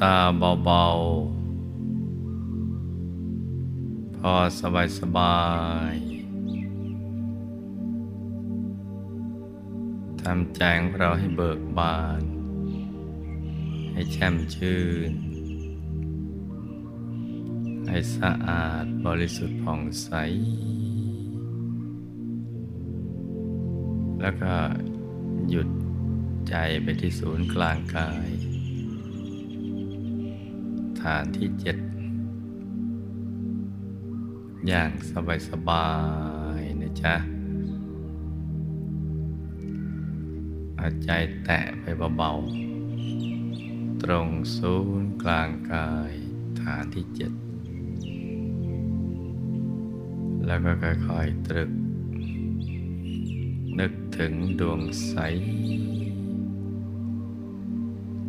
ตาเบาๆ พอสบายสบายทำใจของเราให้เบิกบาน ให้แช่มชื่น ให้สะอาดบริสุทธิ์ผ่องใส แล้วก็หยุดใจไปที่ศูนย์กลางกาย ฐานที่เจ็ดอย่างสบายๆนะจ๊ะเอาใจแตะไปเบาๆ ตรงศูนย์กลางกายฐานที่เจ็ดแล้วก็ค่อยๆตรึก นึกถึงดวงใส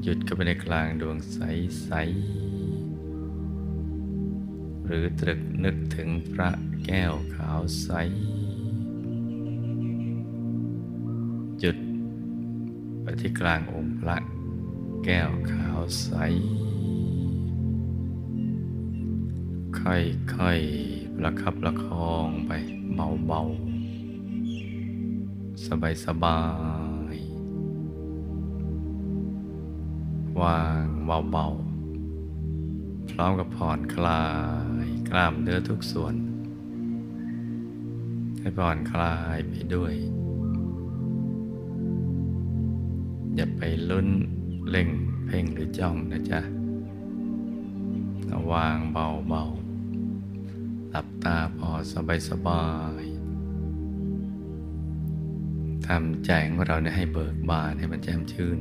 หยุดเข้าไปในกลางดวงใสใส หรือตรึกนึกถึงพระแก้วขาวใสหยุดไปที่กลางองค์พระแก้วขาวใส ค่อยๆประคับประคองไปเบาๆ สบายๆวางเบาๆ ร้อมกับผ่อนคลายกล้ามเนื้อทุกส่วน ให้ผ่อนคลายไปด้วย อย่าไปลุ้นเล่งเพ่งหรือจ้องนะจ๊ะวางเบาๆหลับตาพอสบายๆทำใจของเราเนี่ยให้เบิกบานให้มันแจ่มชื่น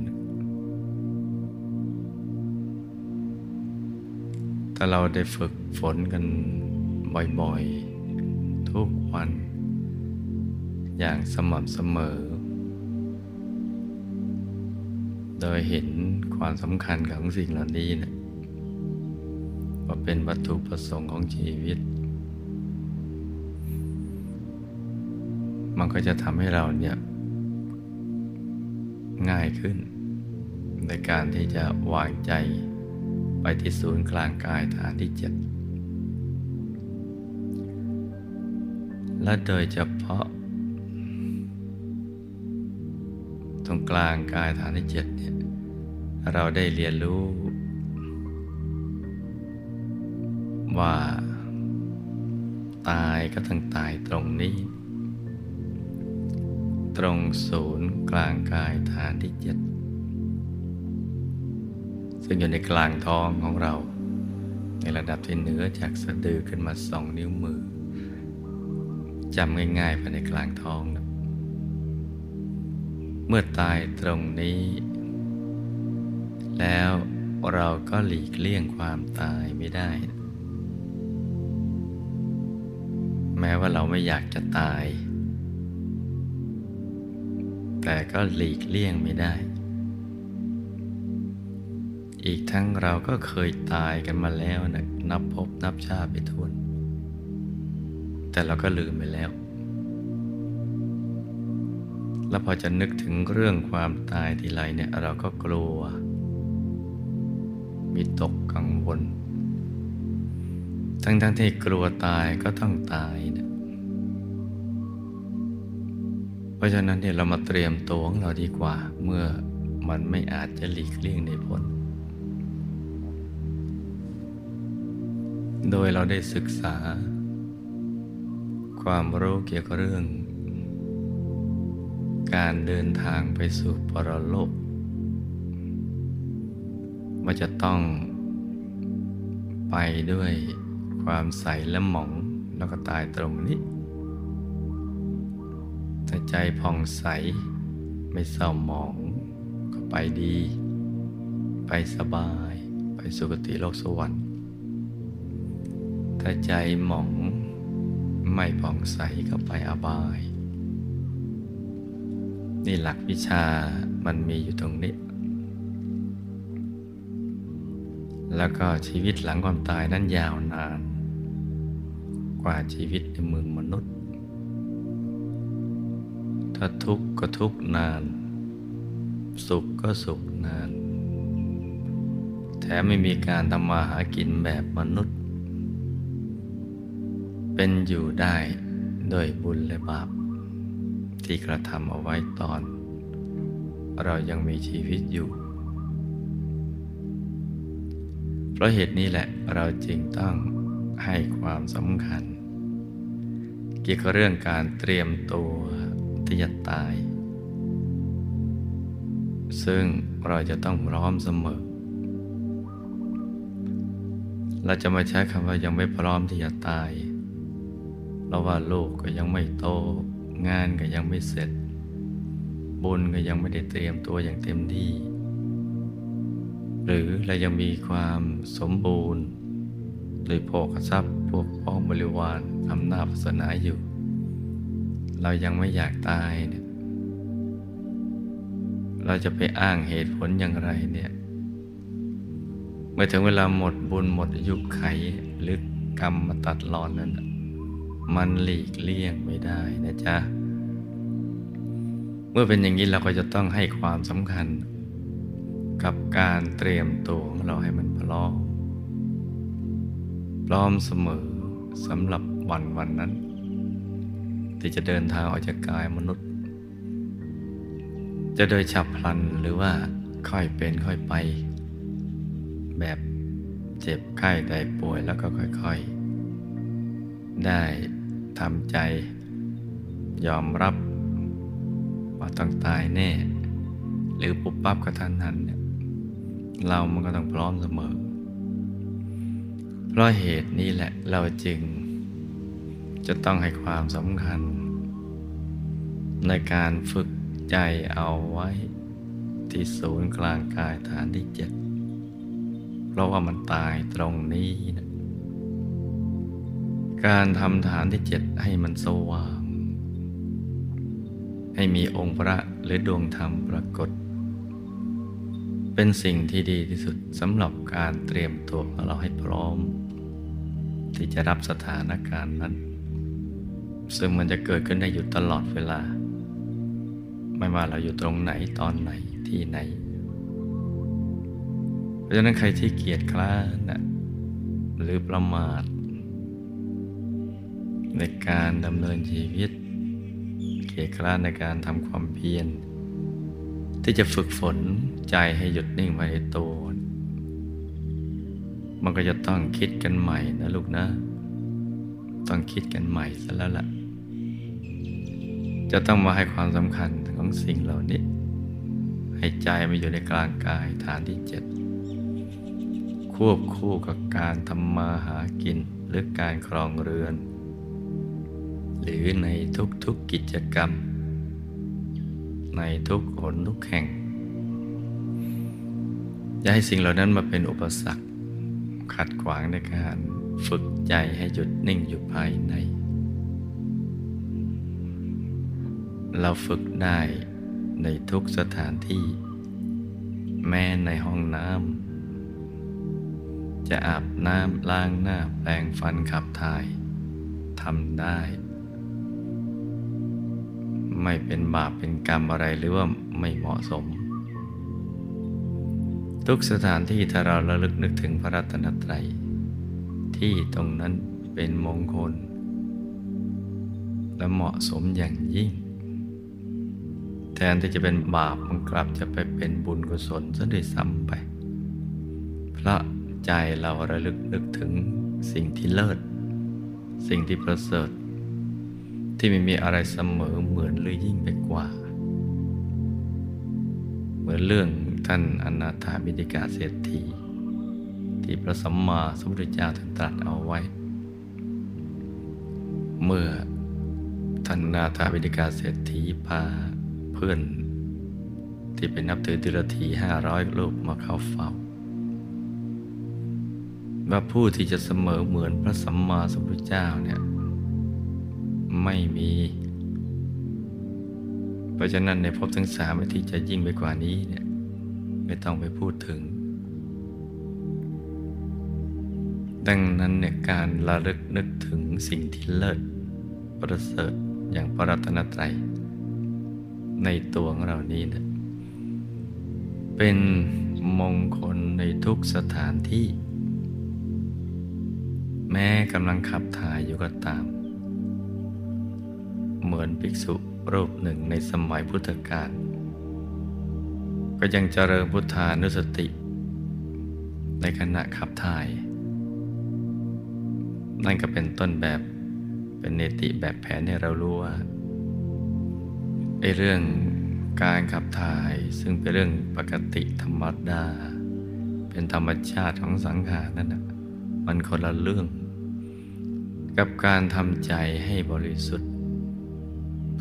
ถ้าเราได้ฝึกฝนกันบ่อยๆ ทุกวัน อย่างสม่ำเสมอ โดยเห็นความสำคัญของสิ่งเหล่านี้นะว่าเป็นวัตถุประสงค์ของชีวิต มันก็จะทำให้เราเนี่ยง่ายขึ้น ในการที่จะวางใจ ไปที่ศูนย์กลางกายฐานที่เจ็ดและโดยเฉพาะ ตรงกลางกายฐานที่เจ็ดเนี่ยเราได้เรียนรู้ ว่า ตายก็ต้องตายตรงนี้ ตรงศูนย์กลางกายฐานที่เจ็ด ซึ่งอยู่ในกลางท้องของเรา ในระดับที่เหนือจากสะดือขึ้นมาสองนิ้วมือจำง่ายๆภายในกลางท้องนะเมื่อตายตรงนี้ แล้วเราก็หลีกเลี่ยงความตายไม่ได้ แม้ว่าเราไม่อยากจะตาย แต่ก็หลีกเลี่ยงไม่ได้ อีกทั้งเราก็เคยตายกันมาแล้วนะนับพบนับชาติไปทวน แต่เราก็ลืมไปแล้ว แล้วพอจะนึกถึงเรื่องความตายทีไรเนี่ยเราก็กลัว มีตกกังวล ทั้งๆทที่กลัวตายก็ต้องตายนะเพราะฉะนั้นเนี่ยเรามาเตรียมตัวของเราดีกว่าเมื่อมันไม่อาจจะหลีกเลี่ยงได้พ้น โดยเราได้ศึกษา ความรู้เกี่ยวกับเรื่อง การเดินทางไปสู่ปรโลกว่าจะต้องไปด้วยความใสและหมองแล้วก็ตายตรงนี้ถ้าใจผ่องใสไม่เศร้าหมอง ก็ไปดี ไปสบาย ไปสุคติโลกสวรรค์ ถ้าใจหมองไม่ผ่องใสก็ไปอบาย นี่หลักวิชามันมีอยู่ตรงนี้ แล้วก็ชีวิตหลังความตายนั้นยาวนาน กว่าชีวิตในเมืองมนุษย์ ถ้าทุกข์ก็ทุกข์นาน สุขก็สุขนาน แถมไม่มีการทำมาหากินแบบมนุษย์ เป็นอยู่ได้โดยบุญและบาป ที่กระทำเอาไว้ตอน เรายังมีชีวิตอยู่ เพราะเหตุนี้แหละเราจึงต้องให้ความสำคัญ เกี่ยวกับเรื่องการเตรียมตัวที่จะตาย ซึ่งเราจะต้องพร้อมเสมอ เราจะมาใช้คำว่ายังไม่พร้อมที่จะตาย ราะว่าลูกก็ยังไม่โต งานก็ยังไม่เสร็จ บุญก็ยังไม่ได้เตรียมตัวอย่างเต็มที่ หรือเรายังมีความสมบูรณ์หรือโภคทรัพย์พวกพ้องบริวารอำนาจศาสนาอยู่ เรายังไม่อยากตายเนี่ยเราจะไปอ้างเหตุผลอย่างไรเนี่ยเมื่อถึงเวลาหมดบุญหมดอายุไขหรือกรรมมาตัดรอนนั้น มันหลีกเลี่ยงไม่ได้นะจ๊ะ เมื่อเป็นอย่างนี้เราก็จะต้องให้ความสำคัญ กับการเตรียมตัวของเราให้มันพร้อมพร้อมเสมอสำหรับวันวันนั้น ที่จะเดินทางออกจากกายมนุษย์ จะโดยฉับพลันหรือว่าค่อยเป็นค่อยไป แบบเจ็บไข้ได้ป่วยแล้วก็ค่อย ๆ ได้ทำใจ ยอมรับว่าต้องตายแน่ หรือปุบปั๊บกระทันหันเนี่ยเรามันก็ต้องพร้อมเสมอ เพราะเหตุนี้แหละเราจึง จะต้องให้ความสำคัญ ในการฝึกใจเอาไว้ที่ศูนย์กลางกายฐานที่เจ็ดเพราะว่ามันตายตรงนี้นะ การทำฐานที่เจ็ดให้มันสว่าง ให้มีองค์พระหรือดวงธรรมปรากฏ เป็นสิ่งที่ดีที่สุดสำหรับการเตรียมตัวของเราให้พร้อม ที่จะรับสถานการณ์นั้น ซึ่งมันจะเกิดขึ้นได้อยู่ตลอดเวลา ไม่ว่าเราอยู่ตรงไหนตอนไหนที่ไหน เพราะฉะนั้นใครที่เกียจคร้านนะหรือประมาท ในการดำเนินชีวิต เกียคร้านในการทำความเพียร ที่จะฝึกฝนใจให้หยุดนิ่งไว้ในตัว มันก็จะต้องคิดกันใหม่นะลูกนะ ต้องคิดกันใหม่ซะแล้วล่ะ จะต้องมาให้ความสำคัญของสิ่งเหล่านี้ ให้ใจมาอยู่ในกลางกายฐานที่เจ็ดควบคู่กับการทำมาหากินหรือการครองเรือน หรือในทุกๆกิจกรรม ในทุกหนทุกแห่ง อย่าให้สิ่งเหล่านั้นมาเป็นอุปสรรค ขัดขวางในการฝึกใจให้หยุดนิ่งอยู่ภายใน เราฝึกได้ในทุกสถานที่ แม้ในห้องน้ำจะอาบน้ำล้างหน้าแปรงฟันขับถ่ายทำได้ ไม่เป็นบาปเป็นกรรมอะไรหรือว่าไม่เหมาะสม ทุกสถานที่ถ้าเราระลึกนึกถึงพระรัตนตรัย ที่ตรงนั้นเป็นมงคล และเหมาะสมอย่างยิ่ง แทนที่จะเป็นบาปมันกลับจะไปเป็นบุญกุศลซะด้วยซ้ำไป เพราะใจเราระลึกนึกถึงสิ่งที่เลิศ สิ่งที่ประเสริฐ ที่ไม่มีอะไรเสมอเหมือนหรือยิ่งไปกว่า เหมือนเรื่องท่านอนาถาบิดิกาเศรษฐี ที่พระสัมมาสัมพุทธเจ้าท่านตรัสเอาไว้ เมื่อท่านนาถาบิดิกาเศรษฐีพาเพื่อน ที่เป็นนับถือติรถีห้าร้อยรูปมาเข้าเฝ้าว่าผู้ที่จะเสมอเหมือนพระสัมมาสัมพุทธเจ้าเนี่ย ไม่มี เพราะฉะนั้นในภพทั้งสามที่จะยิ่งไปกว่านี้เนี่ยไม่ต้องไปพูดถึง ดังนั้นเนี่ยการระลึกนึกถึงสิ่งที่เลิศประเสริฐอย่างพระรัตนตรัย ในตัวของเรานี้นะเป็นมงคลในทุกสถานที่ แม้กำลังขับถ่ายอยู่ก็ตาม เหมือนภิกษุรูปหนึ่งในสมัยพุทธกาลก็ยังเจริญพุทธานุสติ ในขณะขับถ่าย นั่นก็เป็นต้นแบบเป็นเนติแบบแผนให้เรารู้ว่าไอ้เรื่องการขับถ่ายซึ่งเป็นเรื่องปกติธรรมดา เป็นธรรมชาติของสังขารนั่นนะมันคนละเรื่อง กับการทำใจให้บริสุทธิ์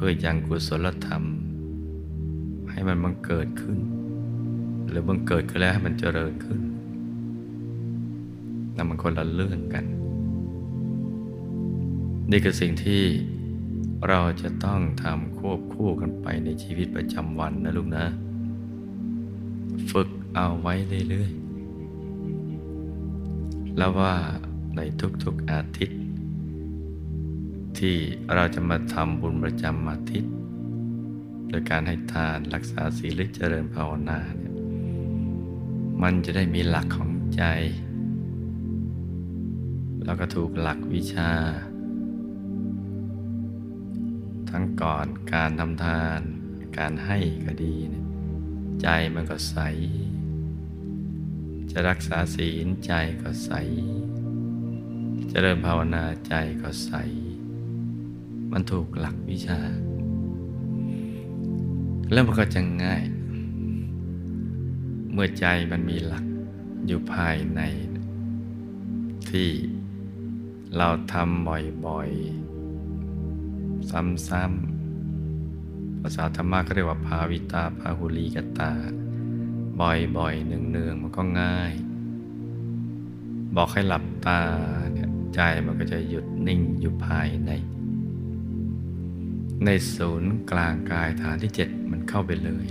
พื่อยังกุศลธรรม ให้มันบังเกิดขึ้น หรือบังเกิดขึ้นแล้วให้มันเจริญขึ้นนั่นมันคนละเรื่องกัน นี่คือสิ่งที่เราจะต้องทำควบคู่กันไปในชีวิตประจำวันนะลูกนะ ฝึกเอาไว้เรื่อยๆ แล้วว่าในทุกๆอาทิตย์ ที่เราจะมาทำบุญประจำอาทิตย์ โดยการให้ทานรักษาศีลเจริญภาวนาเนี่ยมันจะได้มีหลักของใจ แล้วก็ถูกหลักวิชา ทั้งก่อนการทำทาน การให้ก็ดีเนี่ยใจมันก็ใส จะรักษาศีลใจก็ใสจะเริ่มภาวนาใจก็ใส มันถูกหลักวิชา แล้วมันก็จะง่าย เมื่อใจมันมีหลักอยู่ภายใน ที่เราทำบ่อยๆ ซ้ำๆภาษาธรรมะก็เรียกว่าภาวิตาภาหุลีกตา บ่อยๆเนืองๆมันก็ง่าย บอกให้หลับตาเนี่ยใจมันก็จะหยุดนิ่งอยู่ภายใน ในศูนย์กลางกายฐานที่เจ็ดมันเข้าไปเลย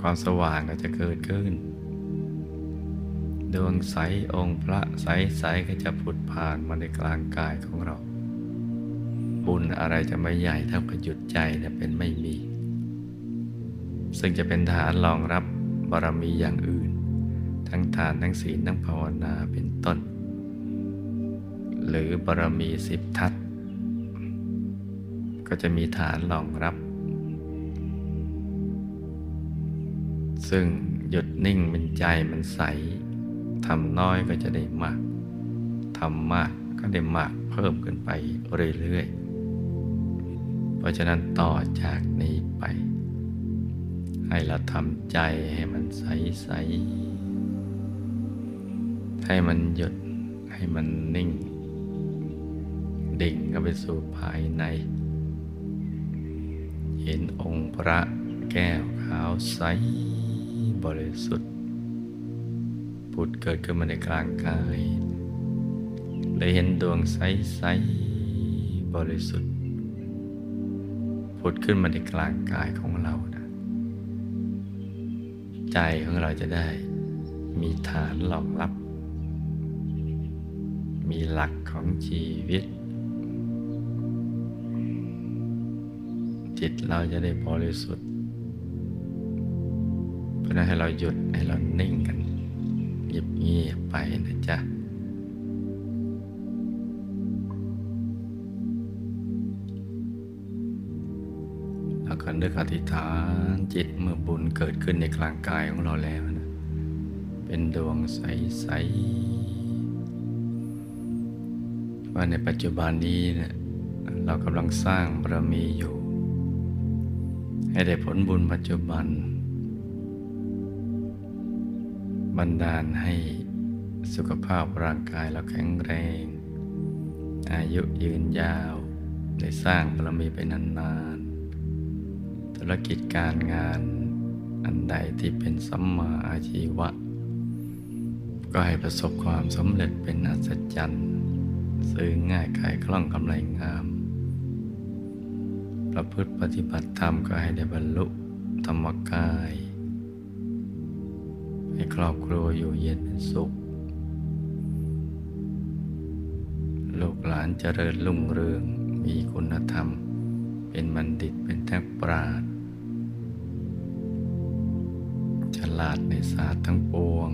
ความสว่างก็จะเกิดขึ้น ดวงใสองค์พระใสๆก็จะผุดผ่านมาในกลางกายของเรา บุญอะไรจะไม่ใหญ่เท่ากับหยุดใจเนี่ยเป็นไม่มี ซึ่งจะเป็นฐานรองรับบารมีอย่างอื่น ทั้งทานทั้งศีลทั้งภาวนาเป็นต้น หรือบารมีสิบทัศ ก็จะมีฐานรองรับ ซึ่งหยุดนิ่งเป็นใจมันใสทำน้อยก็จะได้มากทำมากก็ได้มากเพิ่มขึ้นไปเรื่อยๆ เพราะฉะนั้นต่อจากนี้ไป ให้เราทำใจให้มันใสใสให้มันหยุดให้มันนิ่ง ดิ่งเข้าไปสู่ภายใน เห็นองค์พระแก้วขาวใสบริสุทธิ์ผุดเกิดขึ้นมาในกลางกายเลยเห็นดวงใสใสบริสุทธิ์ผุดขึ้นมาในกลางกายของเรานะใจของเราจะได้มีฐานรองรับ มีหลักของชีวิต จิตเราจะได้บริสุทธิ์เพราะนั้นให้เราหยุดให้เรานิ่งกันเงียบๆไปนะจ๊ะก็นึกอธิษฐานจิตเมื่อบุญเกิดขึ้นในกลางกายของเราแล้วนะ เป็นดวงใสๆว่าในปัจจุบันนี้นะเรากำลังสร้างบารมีอยู่ ให้ได้ผลบุญปัจจุบัน บันดาลให้สุขภาพร่างกายเราแข็งแรง อายุยืนยาว ได้สร้างบารมีไปนานๆ ธุรกิจการงานอันใดที่เป็นสัมมาอาชีวะ ก็ให้ประสบความสำเร็จเป็นอัศจรรย์ ซื้อง่ายขายคล่องกำไรงาม ประพฤติปฏิบัติธรรมก็ให้ได้บรรลุธรรมกาย ให้ครอบครัวอยู่เย็นเป็นสุข ลูกหลานเจริญรุ่งเรืองมีคุณธรรม เป็นบัณฑิตเป็นแทบปราดฉลาดในศาสตร์ทั้งปวง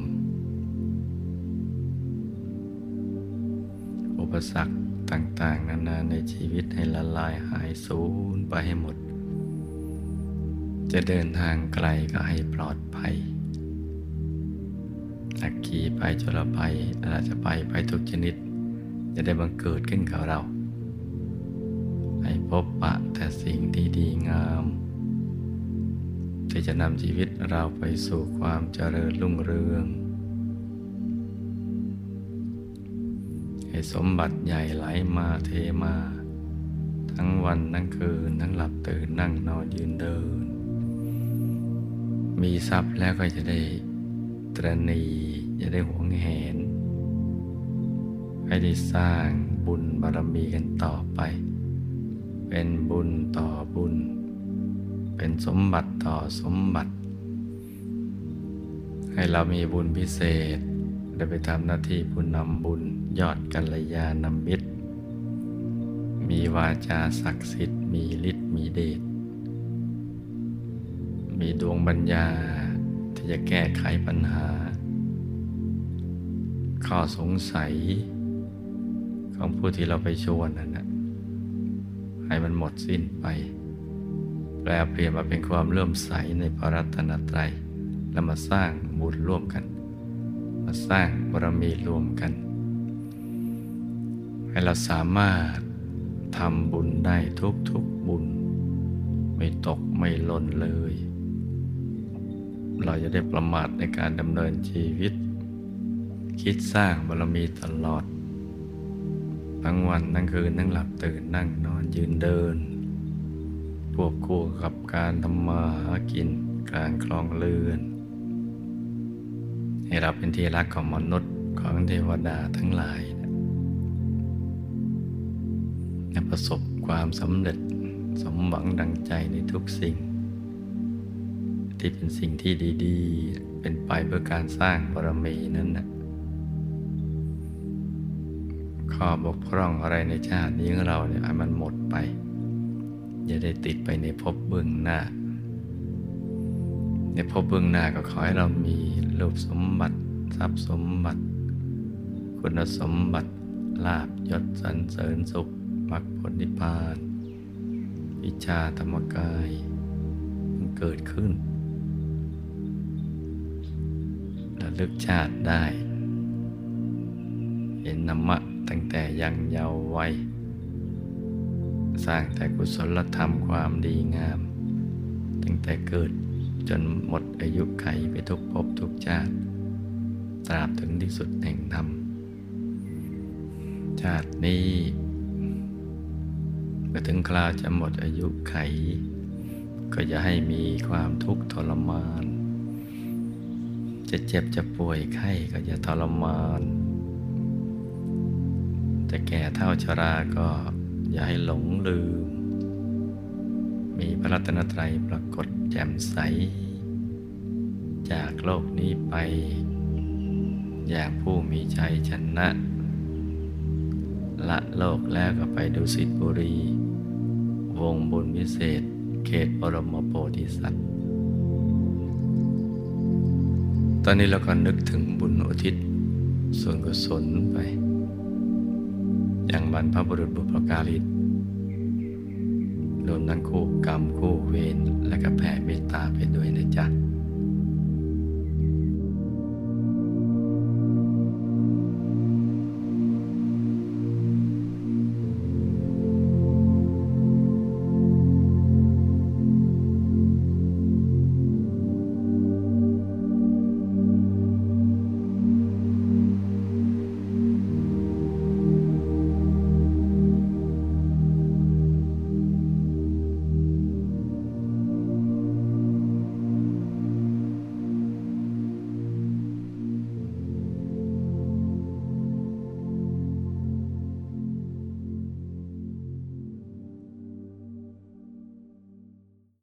อุปสรรค ต่างๆ นานาในชีวิตให้ละลายหายสูญไปให้หมด จะเดินทางไกลก็ให้ปลอดภัยอักขี่ไปจรไปอาจจะไปไปทุกชนิด จะได้บังเกิดขึ้นกับเรา ให้พบปะแต่สิ่งที่ดีงาม ที่จะนำชีวิตเราไปสู่ความเจริญรุ่งเรือง สมบัติใหญ่ไหลมาเทมา ทั้งวันทั้งคืน ทั้งหลับตื่นนั่งนอนยืนเดิน มีทรัพย์แล้วก็จะได้ตรณีจะได้หวงแหน ให้ได้สร้างบุญบารมีกันต่อไป เป็นบุญต่อบุญ เป็นสมบัติต่อสมบัติ ให้เรามีบุญพิเศษ ได้ไปทำหน้าที่ผู้นำบุญยอดกัลยาณมิตร มีวาจาศักดิ์สิทธิ์ มีฤทธิ์มีเดช มีดวงปัญญาที่จะแก้ไขปัญหา ข้อสงสัย ของผู้ที่เราไปชวนนั่นนะให้มันหมดสิ้นไป แปลเปลี่ยนมาเป็นความเลื่อมใสในพระรัตนตรัย แล้วมาสร้างบุญร่วมกัน มาสร้างบารมีรวมกัน ให้เราสามารถทำบุญได้ทุกทุกบุญ ไม่ตกไม่หล่นเลย เราจะได้ประมาทในการดำเนินชีวิต คิดสร้างบารมีตลอด ทั้งวันทั้งคืนทั้งหลับตื่นนั่งนอนยืนเดินพวบคู่กับการทำมาหากินการคลองเรือน ให้เราเป็นที่รักของมนุษย์ของเทวดาทั้งหลายและประสบความสำเร็จสมหวังดังใจในทุกสิ่ง ที่เป็นสิ่งที่ดีๆ เป็นไปเพื่อการสร้างบารมีนั้นนะข้อบกพร่องอะไรในชาตินี้ของเราเนี่ยมันหมดไปอย่าได้ติดไปในภพเบื้องหน้า ในภพเบื้องหน้าก็ขอให้เรามี รูปสมบัติ ทรัพย์สมบัติ คุณสมบัติลาบยศสรรเสริญสุขมรรคผลนิพพานวิชาธรรมกาย มันเกิดขึ้นระลึกชาติได้ เห็นนามะตั้งแต่ยังเยาว์วัยสร้างแต่กุศลธรรมความดีงาม ตั้งแต่เกิด จนหมดอายุไขไปทุกภพทุกชาติ ตราบถึงที่สุดแห่งธรรม ชาตินี้เมื่อถึงคราวจะหมดอายุไข ก็อย่าให้มีความทุกข์ทรมาน จะเจ็บจะป่วยไข้ก็อย่าทรมาน จะแก่เท่าชราก็อย่าให้หลงลืม มีพระรัตนตรัยปรากฏแจ่มใส จากโลกนี้ไป อย่างผู้มีชัยชนะ ละโลกแล้วก็ไปดูสิทบุรี วงบุญวิเศษ เขตบรมโพธิสัตว์ ตอนนี้เราก็นึกถึงบุญอุทิศส่วนกุศลไป อย่างบรรพบุรุษบุพการี รวมทั้งคู่กรรมคู่เวรและก็แผ่เมตตาไปด้วยนะจ๊ะ